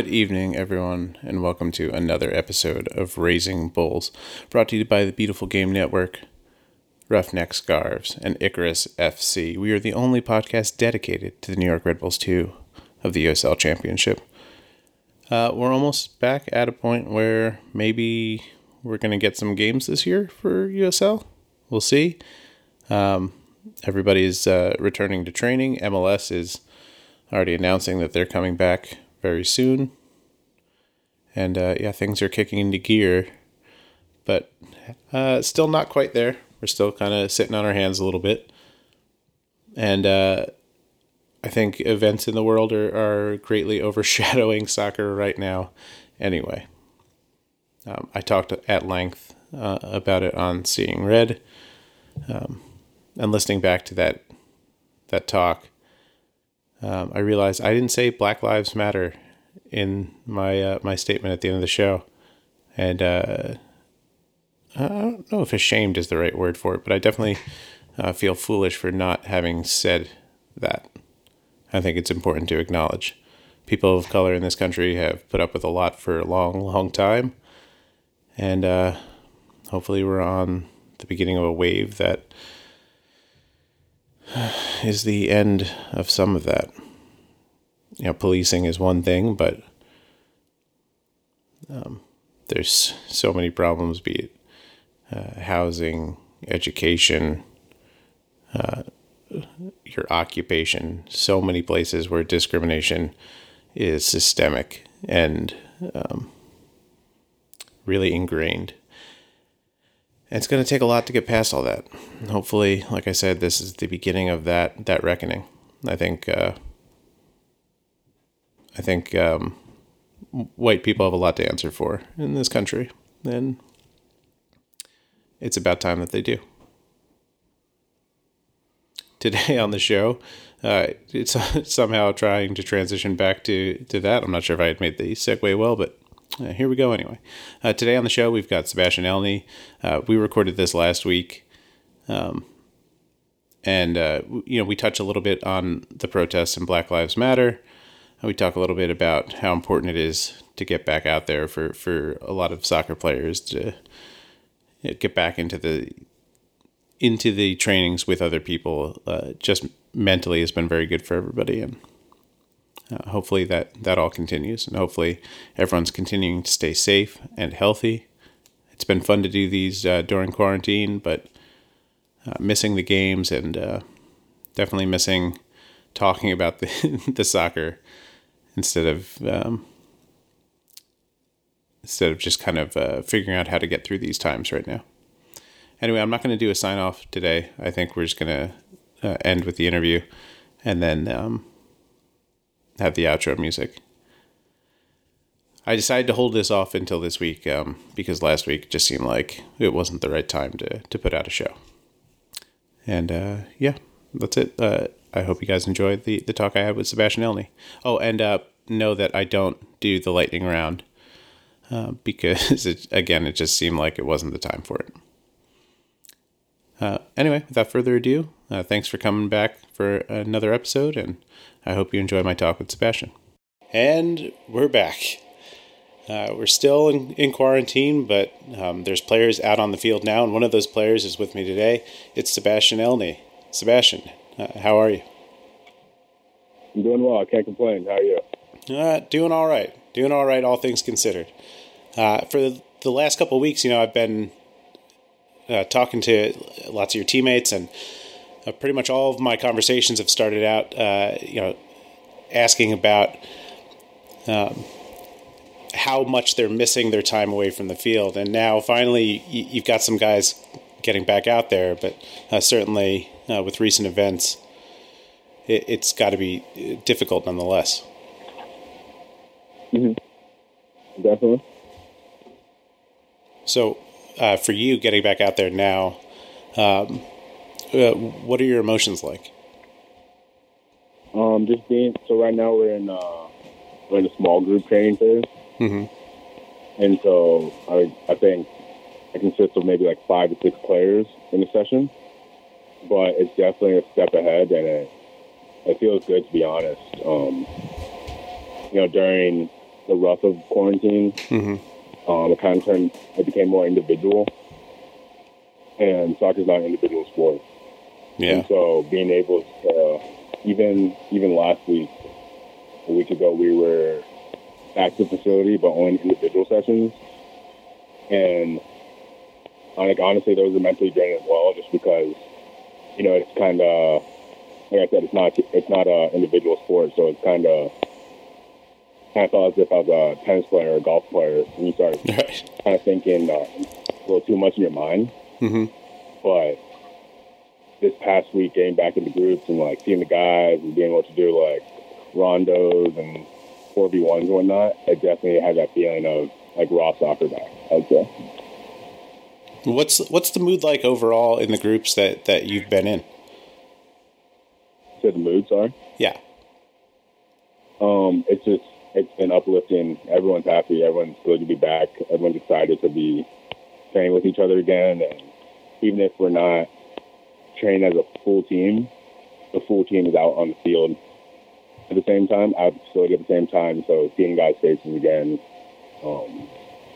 Good evening, everyone, and welcome to another episode of Raising Bulls, brought to you by the Beautiful Game Network, Roughneck Scarves, and Icarus FC. We are the only podcast dedicated to the New York Red Bulls 2 of the USL Championship. Uh, we're almost back at a point where maybe we're going to get some games this year for USL. We'll see. Um, everybody's uh, returning to training. MLS is already announcing that they're coming back very soon. And uh, yeah, things are kicking into gear, but uh, still not quite there. We're still kind of sitting on our hands a little bit. And uh, I think events in the world are, are greatly overshadowing soccer right now. Anyway, um, I talked at length uh, about it on Seeing Red. Um, and listening back to that that talk, um, I realized I didn't say Black Lives Matter in my uh, my statement at the end of the show, and uh, I don't know if ashamed is the right word for it, but I definitely uh, feel foolish for not having said that. I think it's important to acknowledge. People of color in this country have put up with a lot for a long, long time, and uh, hopefully we're on the beginning of a wave that is the end of some of that. You know, policing is one thing, but um, there's so many problems, be it uh, housing, education, uh, your occupation, so many places where discrimination is systemic and um, really ingrained it's going to take a lot to get past all that. Hopefully, like I said, this is the beginning of that that reckoning. I think uh, I think um, white people have a lot to answer for in this country, and it's about time that they do. Today on the show, uh, it's somehow trying to transition back to to that. I'm not sure if I had made the segue well, but uh, here we go anyway. Uh, today on the show, we've got Sebastian Elney. Uh, we recorded this last week. Um, and, uh, you know, we touch a little bit on the protests and Black Lives Matter. We talk a little bit about how important it is to get back out there for, for a lot of soccer players to get back into the into the trainings with other people. Uh, just mentally has been very good for everybody, and uh, hopefully that that all continues, and hopefully everyone's continuing to stay safe and healthy. It's been fun to do these uh, during quarantine, but uh, missing the games and uh, definitely missing talking about the the soccer instead of um, instead of just kind of uh, figuring out how to get through these times right now. Anyway, I'm not going to do a sign off today. I think we're just going to uh, end with the interview, and then. Um, have the outro music. I decided to hold this off until this week um, because last week just seemed like it wasn't the right time to, to put out a show. And uh, yeah, that's it. Uh, I hope you guys enjoyed the, the talk I had with Sebastian Elney. Oh, and uh, know that I don't do the lightning round uh, because, it, again, it just seemed like it wasn't the time for it. Uh, anyway, without further ado, uh, thanks for coming back for another episode, and I hope you enjoy my talk with Sebastian. And we're back. Uh, we're still in, in quarantine, but um, there's players out on the field now, and one of those players is with me today. It's Sebastian Elney. Sebastian, uh, how are you? I'm doing well. I can't complain. How are you? Uh, doing all right. Doing all right, all things considered. Uh, for the, the last couple weeks, you know, I've been uh, talking to lots of your teammates, and uh, pretty much all of my conversations have started out, uh, you know, asking about um, how much they're missing their time away from the field. And now, finally, you've got some guys getting back out there, but uh, certainly uh, with recent events, it, has got to be difficult nonetheless. Mm-hmm. Definitely. So, uh, for you getting back out there now, um, uh, what are your emotions like? Um, just being so right now we're in uh, we're in a small group training phase, mm-hmm. and so I I think it consists of maybe like five to six players in the session, but it's definitely a step ahead, and it it feels good to be honest. Um, you know, during the rough of quarantine, Mm-hmm. um, it kind of turned. It became more individual, and soccer's not an individual sport. Yeah. And so being able to, even even last week, a week ago, we were back to the facility, but only individual sessions. And like honestly, those are mentally draining as well, just because you know it's kind of like I said, it's not it's not a individual sport, so it's kind of kind of felt as if I was a tennis player or a golf player, and you start Right. kind of thinking uh, a little too much in your mind. Mm-hmm. But this past week, getting back into groups and like seeing the guys and being able to do like rondos and four v ones and whatnot, it definitely had that feeling of like raw soccer back. I'd say. What's what's the mood like overall in the groups that that you've been in? So the mood, sorry. Yeah. Um, it's just it's been uplifting. Everyone's happy. Everyone's good to be back. Everyone's excited to be training with each other again. And even if we're not training as a full team, the full team is out on the field at the same time, of the facility at the same time. So seeing guys' faces again, um,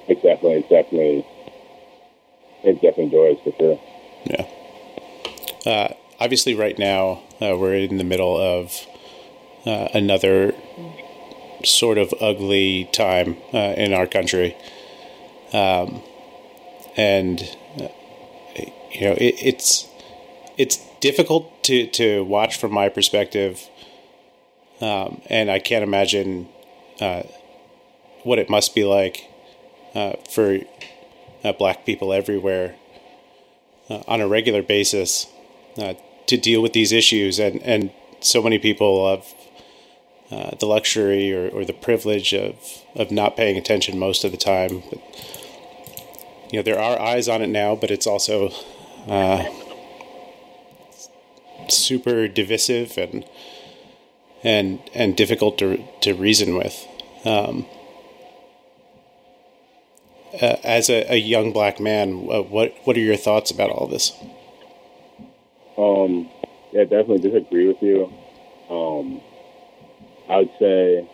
it's definitely, it's definitely, it's definitely joyous for sure. Yeah. Uh, obviously, right now uh, we're in the middle of uh, another sort of ugly time uh, in our country, um, and uh, you know it, it's it's difficult to to watch from my perspective, um, and I can't imagine uh, what it must be like uh, for uh, black people everywhere uh, on a regular basis uh, to deal with these issues, and and so many people have uh, the luxury or, or the privilege of of not paying attention most of the time. But, you know, there are eyes on it now, but it's also uh, super divisive and and and difficult to to reason with. Um, uh, as a, a young black man, uh, what what are your thoughts about all this? Um, yeah, definitely disagree with you. Um, I would say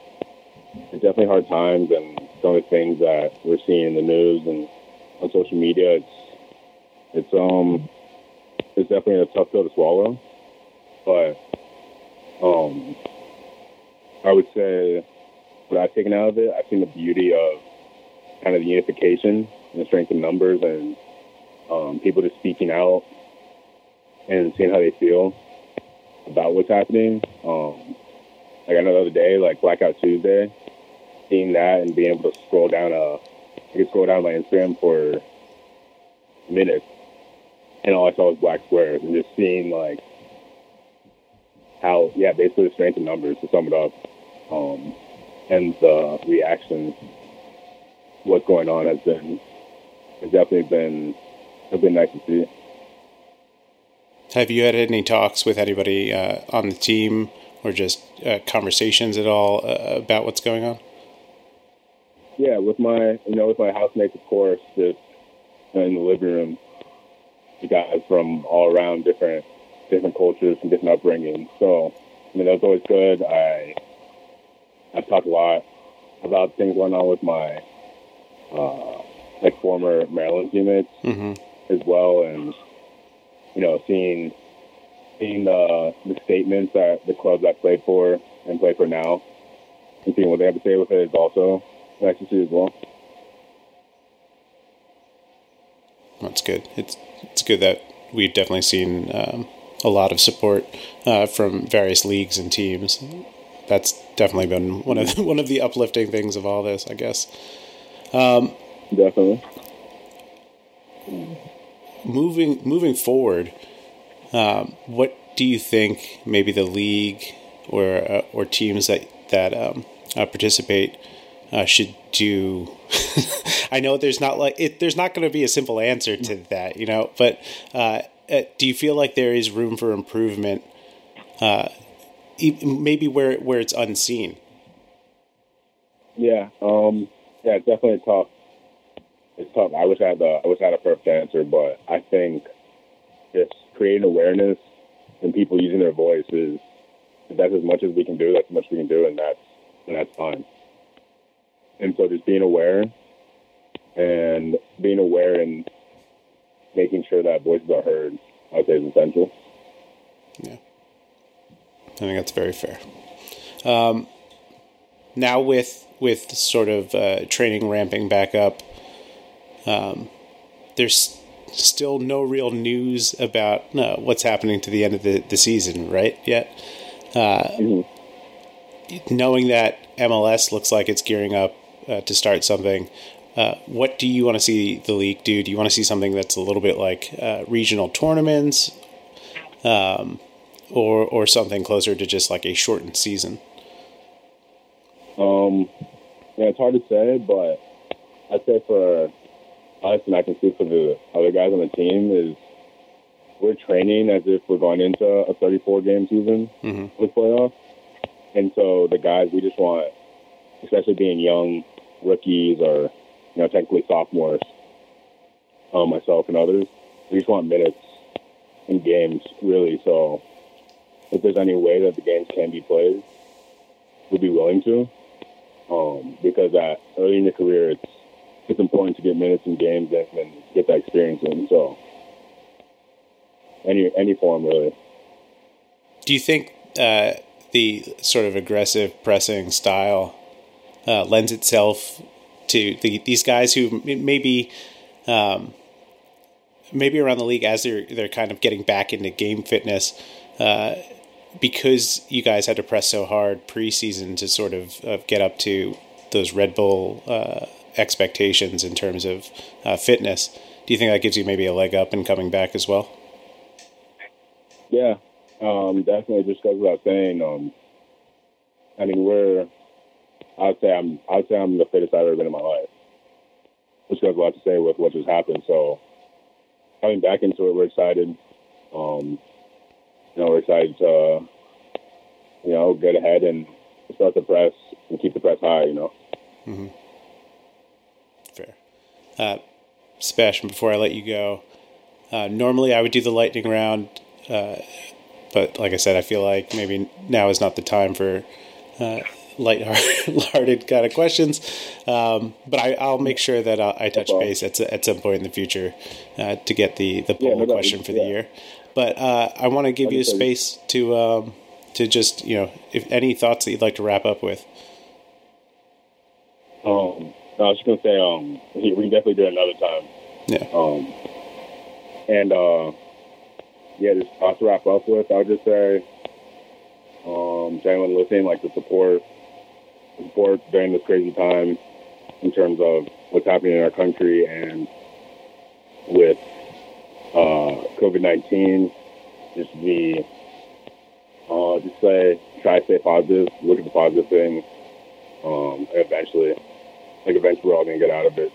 it's definitely hard times, and some of the things that we're seeing in the news and on social media, it's it's um it's definitely a tough pill to swallow. But um, I would say what I've taken out of it, I've seen the beauty of kind of the unification and the strength in numbers, and um, people just speaking out and seeing how they feel about what's happening. Um, like I know the other day, like Blackout Tuesday, seeing that and being able to scroll down a, I could scroll down my Instagram for minutes, and all I saw was black squares, and just seeing like how, yeah, basically the strength in numbers to sum it up, um, and the reaction, what's going on has been, has definitely been, it's been nice to see. Have you had any talks with anybody uh, on the team or just uh, conversations at all uh, about what's going on? Yeah, with my you know with my housemates, of course, just in the living room, the guys from all around different different cultures and different upbringings. So I mean, that was always good. I I've talked a lot about things going on with my uh, like former Maryland teammates Mm-hmm. as well, and you know, seeing seeing the the statements that the clubs I played for and play for now, and seeing what they have to say with it is also nice to see as well. That's good. It's it's good that we've definitely seen um, a lot of support uh, from various leagues and teams. That's definitely been one of the, one of the uplifting things of all this, I guess. Definitely. moving moving forward, um, what do you think maybe the league or uh, or teams that that um, uh, participate uh, should do? I know there's not like it, there's not going to be a simple answer to that, you know. But uh, do you feel like there is room for improvement? Uh, maybe where where it's unseen. Yeah. Um. Yeah. It's definitely tough. It's tough. I wish I had the. I wish I had a perfect answer, but I think just creating awareness and people using their voices. That's as much as we can do, that's as much we can do, and that's and that's fine. and so just being aware and being aware and making sure that voices are heard, I would say is essential. Yeah, I think that's very fair. Um, now with with sort of uh, training ramping back up, um, there's still no real news about uh, what's happening to the end of the, the season, right? Yet, uh, mm-hmm. knowing that MLS looks like it's gearing up uh, to start something. Uh, what do you want to see the league do? Do you want to see something that's a little bit like uh, regional tournaments, um, or or something closer to just like a shortened season? Um, yeah, it's hard to say, but I'd say for us, and I can speak for the other guys on the team, is we're training as if we're going into a 34 game season mm-hmm. with playoffs. And so the guys, we just want, especially being young rookies or, you know, technically sophomores, um, myself and others, we just want minutes in games, really. So if there's any way that the games can be played, we'd be willing to. Um, because early in your career, it's it's important to get minutes in games and, and get that experience in. So any any form really. Do you think uh, the sort of aggressive pressing style uh, lends itself to the, these guys who maybe um, maybe around the league as they're they're kind of getting back into game fitness uh, because you guys had to press so hard preseason to sort of, of get up to those Red Bull uh, expectations in terms of uh, fitness. Do you think that gives you maybe a leg up in coming back as well? Yeah, um, definitely. Just goes without saying. Um, I mean, we're. I'd say I'm. I'd say I'm the fittest I've ever been in my life. Which goes a lot to say with what just happened. So, coming back into it, we're excited. Um, you know, we're excited to, you know, get ahead and start the press and keep the press high. You know. Mm-hmm. Fair. Uh, Sebastian, before I let you go, uh, normally I would do the lightning round, uh, but like I said, I feel like maybe now is not the time for uh, light-hearted kind of questions. Um, but I, will make sure that I'll, i touch base at, at some point in the future uh, to get the the poll yeah, no, question for yeah. the year. But uh, I want to give you a space to um, to just you know if any thoughts that you'd like to wrap up with. Um, I was just gonna say, um, we can definitely do it another time. Yeah. Um, and uh, yeah, just uh, to wrap up with, I would just say, um, to anyone listening, like the support, support during this crazy time, in terms of what's happening in our country and with uh, COVID nineteen, just be, uh, just say, try to stay positive, look at the positive things, um, and eventually like eventually we're all gonna get out of it.